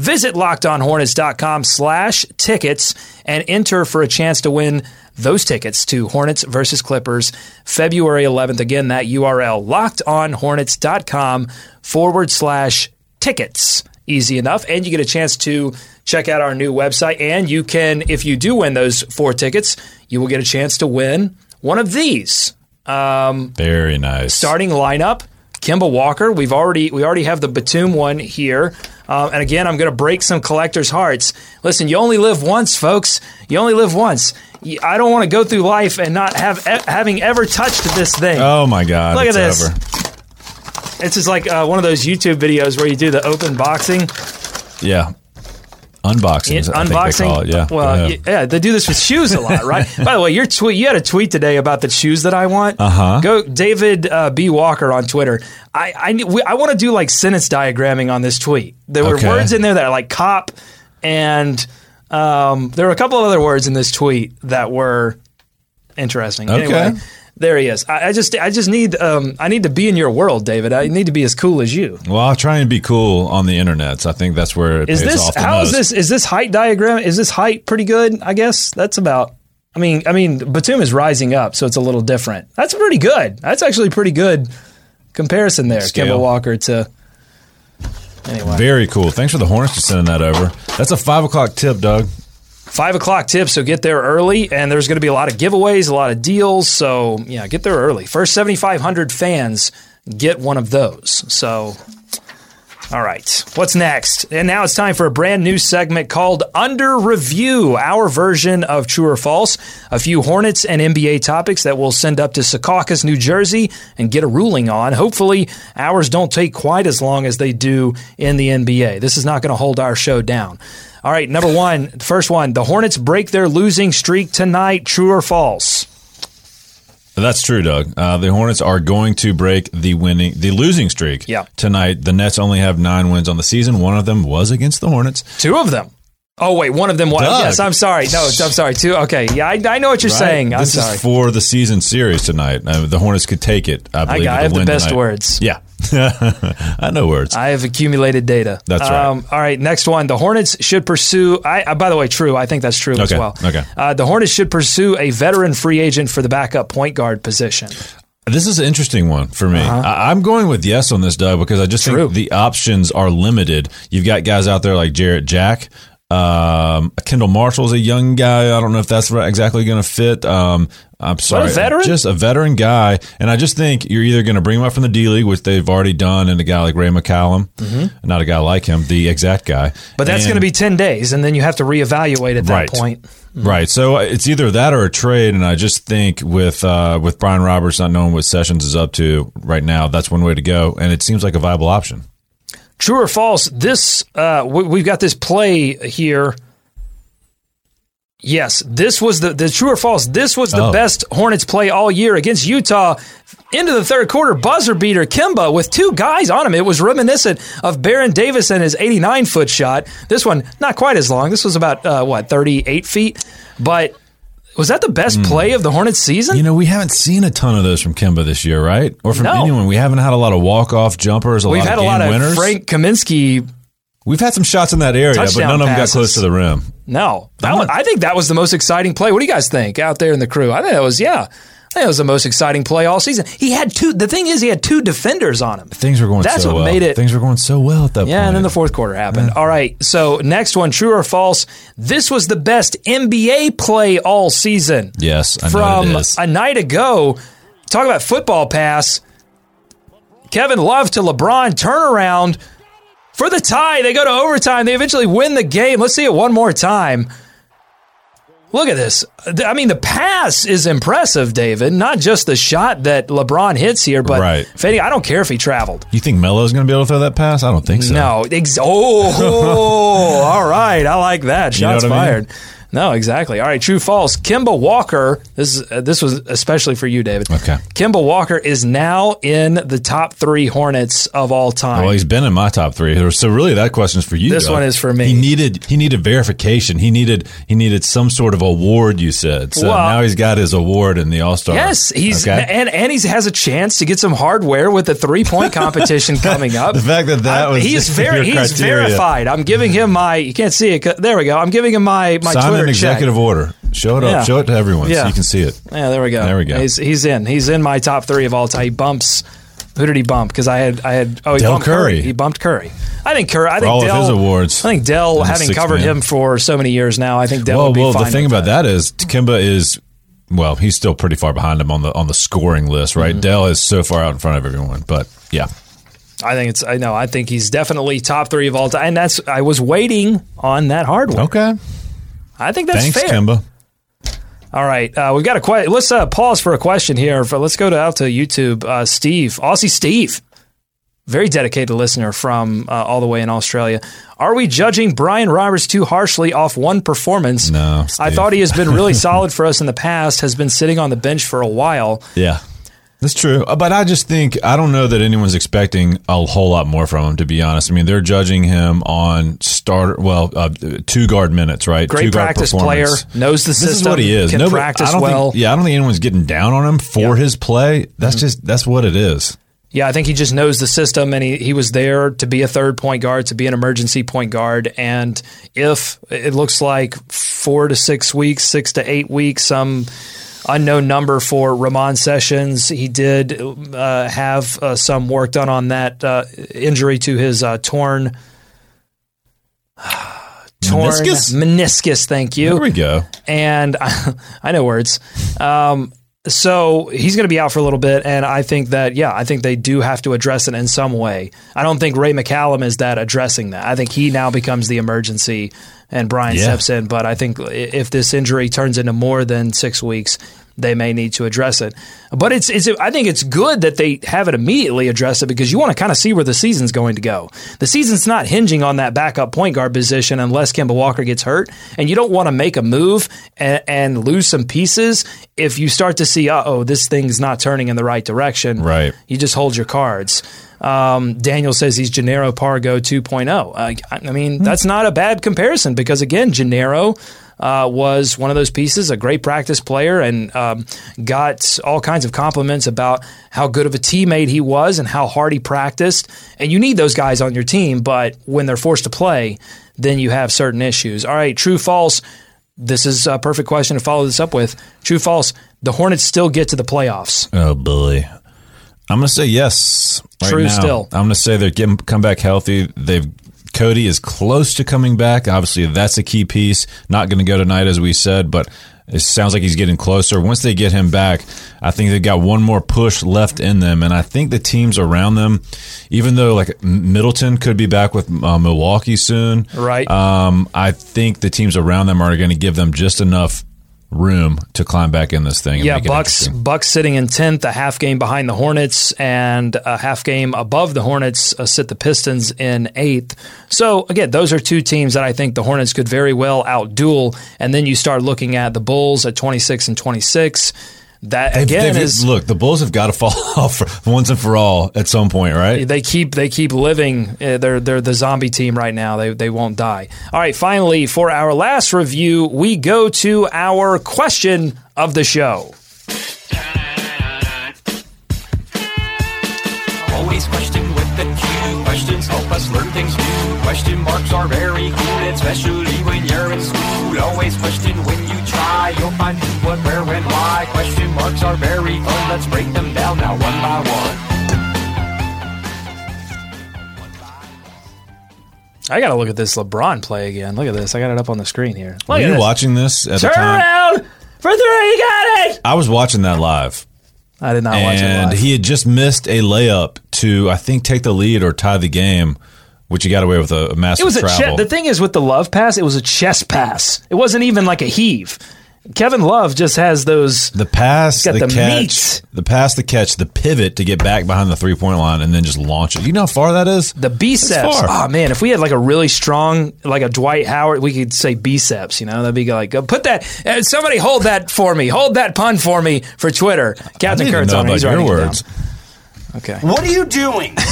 Visit lockedonhornets.com slash tickets and enter for a chance to win those tickets to Hornets versus Clippers February 11th. Again, that URL, lockedonhornets.com forward slash tickets. Easy enough. And you get a chance to check out our new website. And you can, if you do win those four tickets, you will get a chance to win one of these. Um, Very nice. starting lineup. Kemba Walker. We've already we already have the Batum one here. Um, and again, I'm going to break some collectors' hearts. Listen, you only live once, folks. You only live once. I don't want to go through life and not have e- having ever touched this thing. Oh my God! Look at this. over. It's just like uh, one of those YouTube videos where you do the open boxing. Yeah. Unboxing. I think unboxing. it. Yeah. Well, Go y- ahead. yeah, they do this with shoes a lot, right? (laughs) By the way, your tweet, you had a tweet today about the shoes that I want. Uh-huh. Go, David uh, B. Walker on Twitter. I I, we- I want to do like sentence diagramming on this tweet. There were Okay. words in there that are like cop, and um, there were a couple of other words in this tweet that were interesting. Okay. Anyway, there he is. I, I just I just need um, I need to be in your world, David. I need to be as cool as you. Well, I'll try and be cool on the internet. So I think that's where it Is pays this off the how is most. this is this height diagram? Is this height pretty good? I guess that's about. I mean, I mean, Batum is rising up, so it's a little different. That's pretty good. That's actually pretty good comparison there, Scale. Kemba Walker to. Anyway, Very cool. Thanks for the Hornets for sending that over. That's a five o'clock tip, Doug. Five o'clock tip, so get there early, and there's going to be a lot of giveaways, a lot of deals. So yeah, get there early. First seventy five hundred fans get one of those. So. All right. What's next? And now it's time for a brand new segment called Under Review, our version of True or False. A few Hornets and NBA topics that we'll send up to Secaucus, New Jersey and get a ruling on. Hopefully, ours don't take quite as long as they do in the NBA. This is not going to hold our show down. All right, number one, first one. The Hornets break their losing streak tonight. True or false? That's true, Doug. Uh, the Hornets are going to break the winning, the losing streak Yeah. tonight. The Nets only have nine wins on the season. One of them was against the Hornets. Two of them. Oh wait, one of them was. Doug. Yes, I'm sorry. No, I'm sorry. Two. Okay, yeah, I, I know what you're Right? saying. I'm this sorry. is for the season series tonight. Uh, the Hornets could take it. I believe. got- I have the best tonight. words. Yeah, (laughs) I know words. I have accumulated data. That's right. Um, all right, next one. The Hornets should pursue. I, uh, by the way, true. I think that's true as well. okay. Uh, the Hornets should pursue a veteran free agent for the backup point guard position. This is an interesting one for me. I, I'm going with yes on this, Doug, because I just Uh-huh. True. think the options are limited. You've got guys out there like Jarrett Jack. Um, Kendall Marshall's a young guy. I don't know if that's exactly going to fit. Um, I'm sorry, veteran? just a veteran guy, and I just think you're either going to bring him up from the D League, which they've already done, and a guy like Ray McCallum, not a guy like him, the exact guy. Mm-hmm. But that's going to be 10 days, and then you have to reevaluate at that Right. point. Right. So uh, it's either that or a trade, and I just think with uh, with Brian Roberts not knowing what Sessions is up to right now, that's one way to go, and it seems like a viable option. True or false? This uh, we, we've got this play here. Yes, this was the the true or false. This was the Oh. best Hornets play all year against Utah. Into the third quarter, buzzer beater Kemba with two guys on him. It was reminiscent of Baron Davis and his 89 foot shot. This one not quite as long. This was about uh, what 38 feet, but was that the best hmm. play of the Hornets season? You know, we haven't seen a ton of those from Kemba this year, right? Or from No. anyone. We haven't had a lot of walk off jumpers. A We've lot had of a lot of winners. Frank Kaminsky. We've had some shots in that area, but none of them got close to the rim. No, that was, I think that was the most exciting play. What do you guys think out there in the crew? I think that was yeah. I think it was the most exciting play all season. He had two. The thing is, he had two defenders on him. Things were going. That's so what well. made it- Things were going so well at that point. Yeah, point. and then the fourth quarter happened. All right, so next one, true or false? This was the best NBA play all season. yes, I know from it is. a night ago. Talk about football pass. Kevin Love to LeBron turnaround for the tie. They go to overtime. They eventually win the game. Let's see it one more time. Look at this. I mean, the pass is impressive, David. Not just the shot that LeBron hits here, but Right. Fetty, I don't care if he traveled. you think Melo's going to be able to throw that pass? I don't think so. No. Ex- oh, (laughs) all right. I like that. You know Shots what I mean? No, exactly. All right, true, false. Kemba Walker. This is uh, this was especially for you, David. Okay. Kemba Walker is now in the top three Hornets of all time. Well, he's been in my top three. So really, that question is for you. This Doug. one is for me. He needed he needed verification. He needed he needed some sort of award. You said so. Well- now he's got his award in the All Star. Yes, he's okay? and and he has a chance to get some hardware with the three point (laughs) competition coming up. The fact that that I- was he's (laughs) very he's criteria. verified. I'm giving him my you can't see it. There we go. I'm giving him my my Sign Twitter an executive check. order. Show it up. Yeah. Show it to everyone so you can see it. Yeah, there we go. There we go. He's he's in. He's in my top three of all time. He bumps. Who did he bump? Because I had I had oh he Dell bumped Curry. He bumped Curry. I think Curry. I think all of Dell, his awards I think Dell, having covered man. him for so many years now, I think Dell well, well, fine the thing about that is Kemba is well, he's still pretty far behind him on the on the scoring list, right? Mm-hmm. Dell is so far out in front of everyone, but yeah, I think it's. I know. I think he's definitely top three of all time. And that's. I was waiting on that hardware. okay. I think that's Thanks, fair. Kemba. All right, uh, we've got a question. Let's uh, pause for a question here. For let's go to, out to YouTube. Uh, Steve, Aussie Steve, very dedicated listener from uh, all the way in Australia. Are we judging Brian Roberts too harshly off one performance? No, I thought he has been really (laughs) solid for us in the past. Has been sitting on the bench for a while. Yeah. That's true. Uh, But I just think, I don't know that anyone's expecting a whole lot more from him, to be honest. I mean, they're judging him on starter, well, uh, two guard minutes, right? Great two guard practice player, knows the This system. is what he is. Can Nobody- practice I don't well. Think, yeah, I don't think anyone's getting down on him for his play. That's Mm-hmm. just, that's what it is. Yeah, I think he just knows the system and he, he was there to be a third point guard, to be an emergency point guard. And if it looks like four to six weeks, six to eight weeks, some unknown number for Ramon Sessions, he did uh, have uh, some work done on that uh, injury to his uh, torn. (sighs) Torn Meniscus? meniscus, thank you There we go. and I, (laughs) I know words. Um, so he's going to be out for a little bit, and I think that yeah, I think they do have to address it in some way. I don't think Ray McCallum is that addressing that. I think he now becomes the emergency, and Brian Yeah. steps in. But I think if this injury turns into more than six weeks, they may need to address it. But it's, it's I think it's good that they have it immediately address it because you want to kind of see where the season's going to go. The season's not hinging on that backup point guard position unless Kemba Walker gets hurt, and you don't want to make a move and, and lose some pieces if you start to see, uh oh, this thing's not turning in the right direction. Right. You just hold your cards. Um, Daniel says he's Jannero Pargo 2.0. Uh, I mean, that's not a bad comparison because, again, Gennaro uh, was one of those pieces, a great practice player, and um, got all kinds of compliments about how good of a teammate he was and how hard he practiced. And you need those guys on your team, but when they're forced to play, then you have certain issues. All right, true, false. This is a perfect question to follow this up with. True, false. The Hornets still get to the playoffs. Oh boy, I'm going to say yes. Right True now. still. I'm going to say they're getting come back healthy. They've Cody is close to coming back. Obviously, that's a key piece. Not going to go tonight, as we said, but it sounds like he's getting closer. Once they get him back, I think they've got one more push left in them, and I think the teams around them, even though like Middleton could be back with uh, Milwaukee soon, Right. Um, I think the teams around them are going to give them just enough room to climb back in this thing. Yeah, Bucks. Bucks sitting in tenth, a half game behind the Hornets, and a half game above the Hornets uh, sit the Pistons in eighth. So again, those are two teams that I think the Hornets could very well outduel. And then you start looking at the Bulls at twenty six and twenty six. That They've- again they've- is look. The Bulls have got to fall (laughs) off for once and for all at some point, right? they keep they keep living. Uh, they're they're the zombie team right now. They they won't die. All right, finally for our last review, we go to our question of the show. Always question with the Q. Questions help us learn things new. Question marks are very cool, especially when you're in school. Always question when you try. You'll find who, what, where, when, why. Question marks are very fun. Let's break them down now one by one. I got to look at this LeBron play again. Look at this. I got it up on the screen here. Look Were you this. watching this at Turn the time? around for three. You got it. I was watching that live, I did not watch it and he had just missed a layup to, I think, take the lead or tie the game, which you got away with a, a massive it was a travel. che- the thing is with the love pass. It was a chest pass. It wasn't even like a heave. Kevin Love just has those. The pass, Got the, the catch, meat. the pass, the catch, the pivot to get back behind the three point line and then just launch it. You know how far that is? The biceps. far. Oh man, if we had like a really strong, like a Dwight Howard, we could say biceps. You know, that'd be like, uh, put that. Uh, somebody hold that for me. Hold that pun for me for Twitter. I Captain need to Kurt's know on. it. about He's your writing down. words. Okay. What are you doing? (laughs)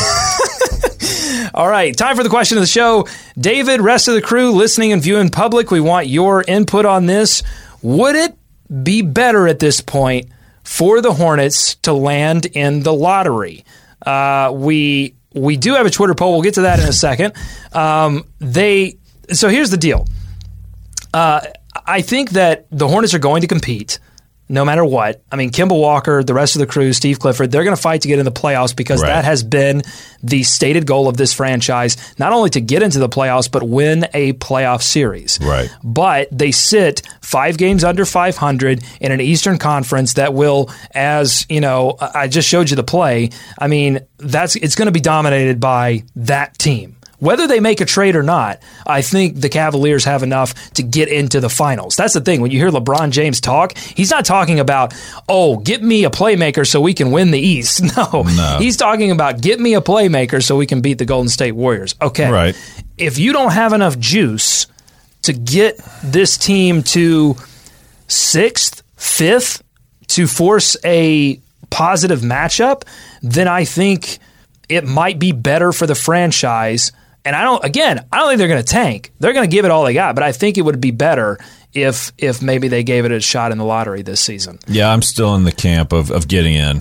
All right, time for the question of the show. David, rest of the crew listening and viewing public, we want your input on this. Would it be better at this point for the Hornets to land in the lottery? Uh, we we do have a Twitter poll. We'll get to that in a second. Um, they so here's the deal. Uh, I think that the Hornets are going to compete no matter what. I mean, Kemba Walker, the rest of the crew, Steve Clifford, they're going to fight to get in the playoffs because Right. that has been the stated goal of this franchise, not only to get into the playoffs, but win a playoff series. Right. But they sit five games under 500 in an Eastern Conference that will, as you know, I just showed you the play. I mean, that's it's going to be dominated by that team. Whether they make a trade or not, I think the Cavaliers have enough to get into the finals. That's the thing. When you hear LeBron James talk, he's not talking about, oh, get me a playmaker so we can win the East. (laughs) No. No. He's talking about, get me a playmaker so we can beat the Golden State Warriors. Okay. Right. If you don't have enough juice to get this team to sixth, fifth to force a positive matchup, then I think it might be better for the franchise. And I don't again, I don't think they're going to tank. They're going to give it all they got, but I think it would be better if if maybe they gave it a shot in the lottery this season. Yeah, I'm still in the camp of, of getting in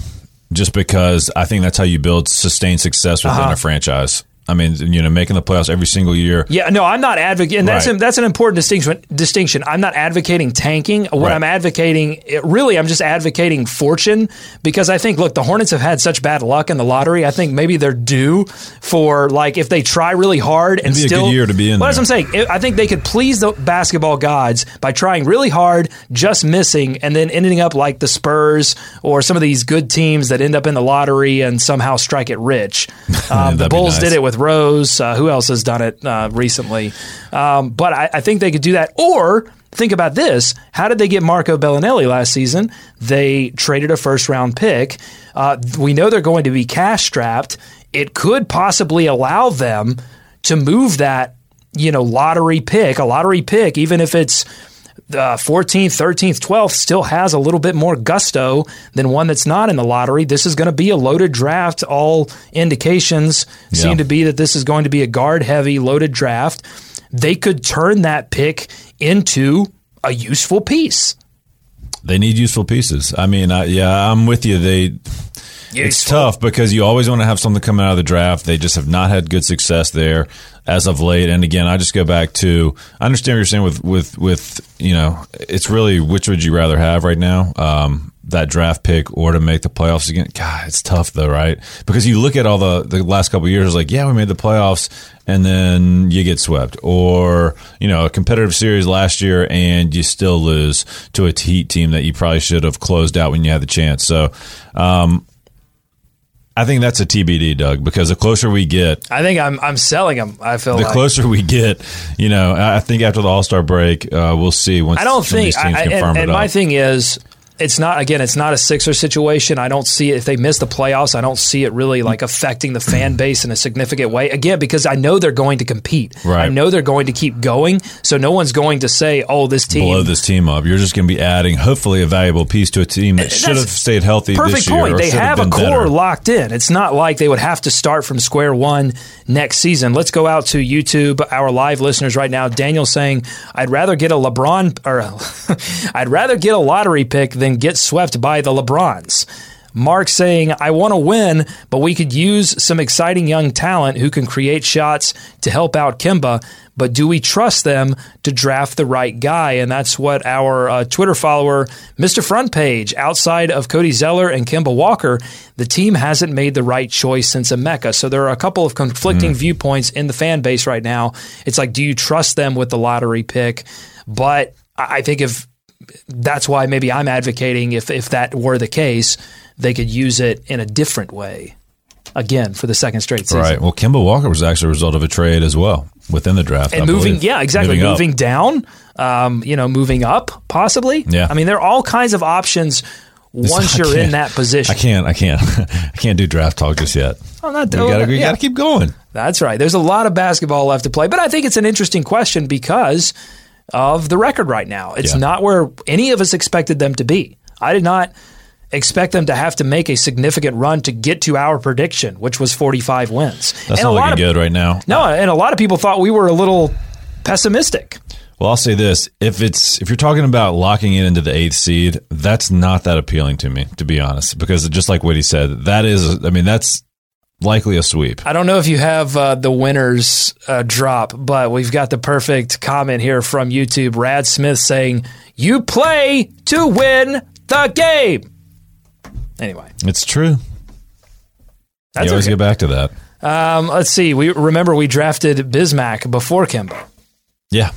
just because I think that's how you build sustained success within Uh-huh. a franchise. I mean, you know, making the playoffs every single year. Yeah, no, I'm not advocating. And that's an, that's an important distinction. Distinction. I'm not advocating tanking. What Right. I'm advocating, it, really, I'm just advocating fortune because I think, look, the Hornets have had such bad luck in the lottery. I think maybe they're due for like if they try really hard and It'd be a good still year to be in Well, that's what I'm saying. I think they could please the basketball gods by trying really hard, just missing, and then ending up like the Spurs or some of these good teams that end up in the lottery and somehow strike it rich. (laughs) Um, the Bulls nice. did it with Rose. Uh, who else has done it uh, recently? Um, but I, I think they could do that. Or think about this: How did they get Marco Belinelli last season? They traded a first round pick. Uh, we know they're going to be cash strapped. It could possibly allow them to move that you know lottery pick, a lottery pick, even if it's uh, 14th, 13th, 12th still has a little bit more gusto than one that's not in the lottery. This is going to be a loaded draft. All indications Yeah. seem to be that this is going to be a guard heavy loaded draft. They could turn that pick into a useful piece. They need useful pieces. I mean, I, yeah, I'm with you. They it's tough because you always want to have something coming out of the draft. They just have not had good success there as of late. And again, I just go back to I understand what you're saying with with with you know it's really which would you rather have right now. Um, that draft pick or to make the playoffs again. God, it's tough though, right? Because you look at all the the last couple of years, like yeah, we made the playoffs, and then you get swept, or you know, a competitive series last year, and you still lose to a Heat team that you probably should have closed out when you had the chance. So, um, I think that's a TBD, Doug, because the closer we get, I think I'm I'm selling them. I feel the like. closer we get, you know, I think after the All Star break, uh, we'll see. Once I don't think. these teams I, and confirm and it my up. thing is, it's not again. It's not a Sixer situation. I don't see it. If they miss the playoffs, I don't see it really like affecting the fan base in a significant way. Again, because I know they're going to compete. Right. I know they're going to keep going. So no one's going to say, "Oh, this team." blow this team up. You're just going to be adding, hopefully, a valuable piece to a team that should have stayed healthy Perfect this year. point. They should have a core better. locked in. It's not like they would have to start from square one next season. Let's go out to YouTube, our live listeners right now. Daniel saying, "I'd rather get a LeBron or (laughs) i'd rather get a lottery pick than get swept by the LeBrons." Mark saying, I want to win, but we could use some exciting young talent who can create shots to help out Kemba. But do we trust them to draft the right guy? And that's what our uh, Twitter follower, Mr. Front Page, outside of Cody Zeller and Kemba Walker, the team hasn't made the right choice since Emeka. So there are a couple of conflicting viewpoints in the fan base right now. It's like, do you trust them with the lottery pick? But I I think if that's why maybe I'm advocating if if that were the case, they could use it in a different way. Again, for the second straight season. Right. Well, Kemba Walker was actually a result of a trade as well. within the draft. and I moving, believe. yeah, exactly, up. moving down, um, you know, moving up, possibly. Yeah. I mean, there are all kinds of options once you're in that position. I can't. I can't. (laughs) I can't do draft talk just yet. I'm not We doing gotta, it. we Yeah. gotta keep going. That's right. There's a lot of basketball left to play, but I think it's an interesting question because of the record right now. It's Yeah. not where any of us expected them to be. I did not expect them to have to make a significant run to get to our prediction, which was 45 wins. That's And not a lot looking of, good right now. No, and a lot of people thought we were a little pessimistic. Well, I'll say this: if it's if you're talking about locking it into the eighth seed, that's not that appealing to me, to be honest. Because just like what he said, that is, I mean, that's likely a sweep. I don't know if you have uh, the winners uh, drop, but we've got the perfect comment here from YouTube. Rad Smith saying, "You play to win the game." Anyway, It's true. That's you always okay. get back to that. um, let's see. We remember we drafted Bismack before Kemba. Yeah,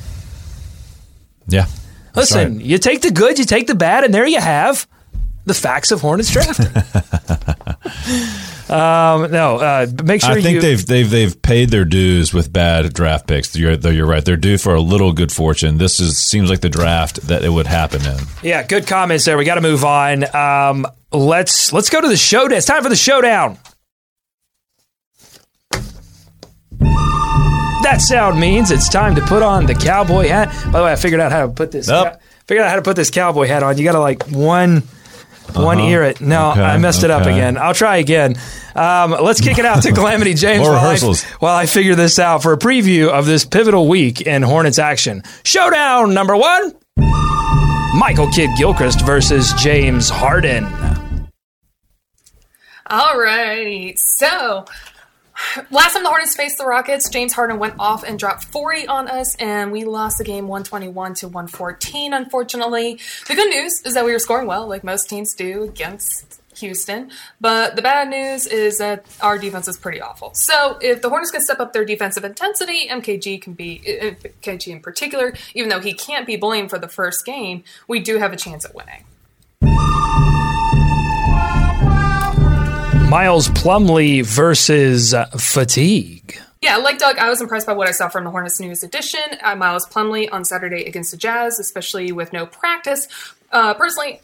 yeah. Listen, right. you take the good, you take the bad, and there you have the facts of Hornets drafting. (laughs) um, no, uh, make sure I think you. they've they've they've paid their dues with bad draft picks. You're, though you're right; they're due for a little good fortune. This is seems like the draft that it would happen in. Yeah, good comments there. We got to move on. Um, let's let's go to the showdown. It's time for the showdown. That sound means it's time to put on the cowboy hat. By the way, I figured out how to put this. Yep. figured out how to put this cowboy hat on. You got to like one. One ear it. No, Uh-huh. Okay, I messed it up again. I'll try again. Um, let's kick it out to (laughs) Calamity James More while I, while I figure this out for a preview of this pivotal week in Hornets action. Showdown number one Michael Kidd Gilchrist versus James Harden. All right. So, last time the Hornets faced the Rockets, James Harden went off and dropped 40 on us, and we lost the game 121 to 114, unfortunately. The good news is that we were scoring well, like most teams do against Houston. But the bad news is that our defense is pretty awful. So, if the Hornets can step up their defensive intensity, MKG can be, uh, MKG in particular, even though he can't be blamed for the first game, we do have a chance at winning. Miles Plumlee versus uh, Fatigue. Yeah, like Doug, I was impressed by what I saw from the Hornets News edition. Uh, Miles Plumlee on Saturday against the Jazz, especially with no practice. Uh, personally,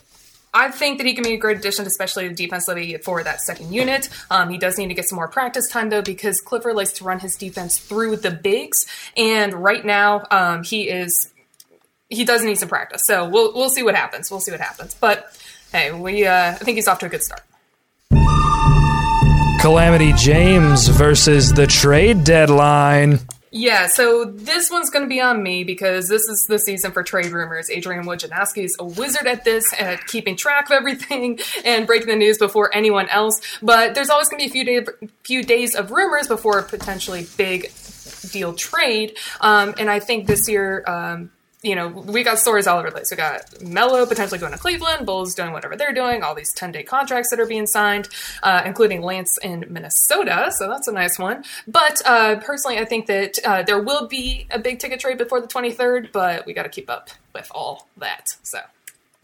I think that he can be a great addition, especially the defensively for that second unit. Um, he does need to get some more practice time though, because Clifford likes to run his defense through the bigs, and right now um, he is he does need some practice. So we'll we'll see what happens. We'll see what happens. But hey, we uh, I think he's off to a good start. Calamity James versus the trade deadline. Yeah, so this one's going to be on me because this is the season for trade rumors. Adrian Wojnarowski is a wizard at this, at keeping track of everything (laughs) and breaking the news before anyone else. But there's always going to be a few, day, few days of rumors before a potentially big deal trade. Um, and I think this year, um, you know, we got stories all over the place. We got Melo potentially going to Cleveland, Bulls doing whatever they're doing, all these 10 day contracts that are being signed, uh, including Lance in Minnesota. So that's a nice one. But uh, personally, I think that uh, there will be a big ticket trade before the 23rd, but we got to keep up with all that. So.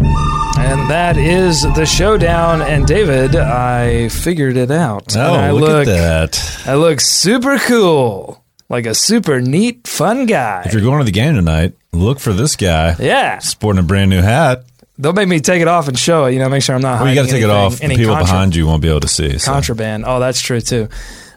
And that is the showdown. And David, I figured it out. Oh, and I look, at that! I look super cool, like a super neat, fun guy. If you're going to the game tonight, look for this guy yeah, sporting a brand new hat. they'll make me take it off and show it. You know, make sure I'm not. Well, you got to take it off. The people contra- behind you won't be able to see. so. contraband. Oh, that's true too.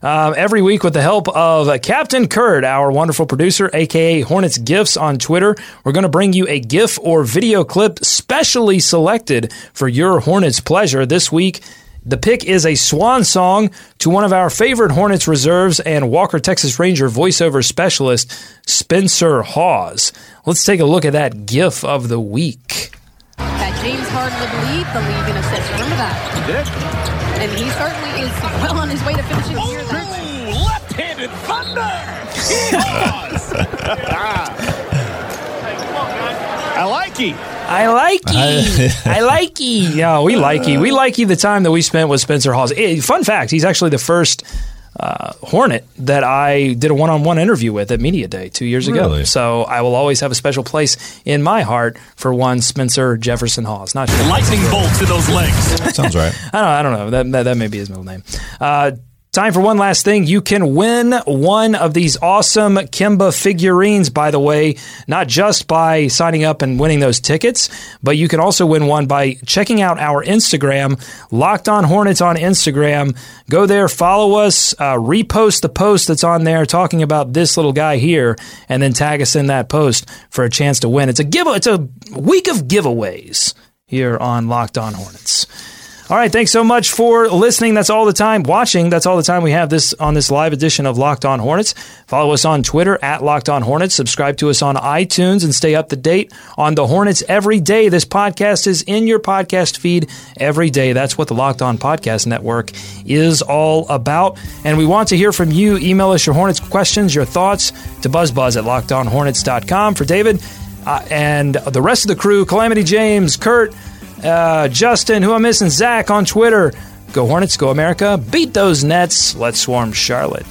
Um, every week, with the help of Captain Kurt, our wonderful producer, aka Hornets Gifts on Twitter, we're going to bring you a GIF or video clip specially selected for your Hornets pleasure. This week, the pick is a swan song to one of our favorite Hornets reserves and Walker, Texas Ranger voiceover specialist, Spencer Hawes. Let's take a look at that GIF of the week. that James Harden would lead the league in assists. Remember that? He. And he certainly is well on his way to finishing the year. Left-handed thunder. (laughs) I like you. I like you. (laughs) I like you. Yeah, we like you. We like you the time that we spent with Spencer Hawes. Eh, fun fact, he's actually the first uh, Hornet that I did a one on one interview with at Media Day two years ago. Really? So I will always have a special place in my heart for one Spencer Jefferson Hawes. Not sure. Lightning bolt to those legs. Sounds right. (laughs) I don't, I don't know. That, that, that may be his middle name. Uh, Time for one last thing. You can win one of these awesome Kemba figurines, by the way, not just by signing up and winning those tickets, but you can also win one by checking out our Instagram, Locked On Hornets on Instagram. Go there, follow us, uh, repost the post that's on there talking about this little guy here, and then tag us in that post for a chance to win. It's a give. It's a week of giveaways here on Locked On Hornets. All right, thanks so much for listening. That's all the time. Watching, that's all the time we have this on this live edition of Locked On Hornets. Follow us on Twitter at Locked On Hornets. Subscribe to us on iTunes and stay up to date on the Hornets every day. This podcast is in your podcast feed every day. That's what the Locked On Podcast Network is all about. And we want to hear from you. Email us your Hornets questions, your thoughts to buzzbuzz at lockedonhornets.com. For David uh, and the rest of the crew, Calamity James, Kurt, uh, Justin, who I'm missing, Zach on Twitter. Go Hornets, go America. Beat those Nets. Let's swarm Charlotte.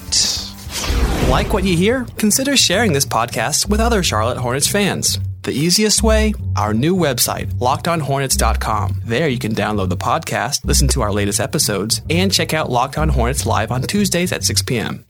Like what you hear? Consider sharing this podcast with other Charlotte Hornets fans. The easiest way? Our new website, lockedonhornets.com. There you can download the podcast, listen to our latest episodes, and check out Locked On Hornets live on Tuesdays at 6 p.m.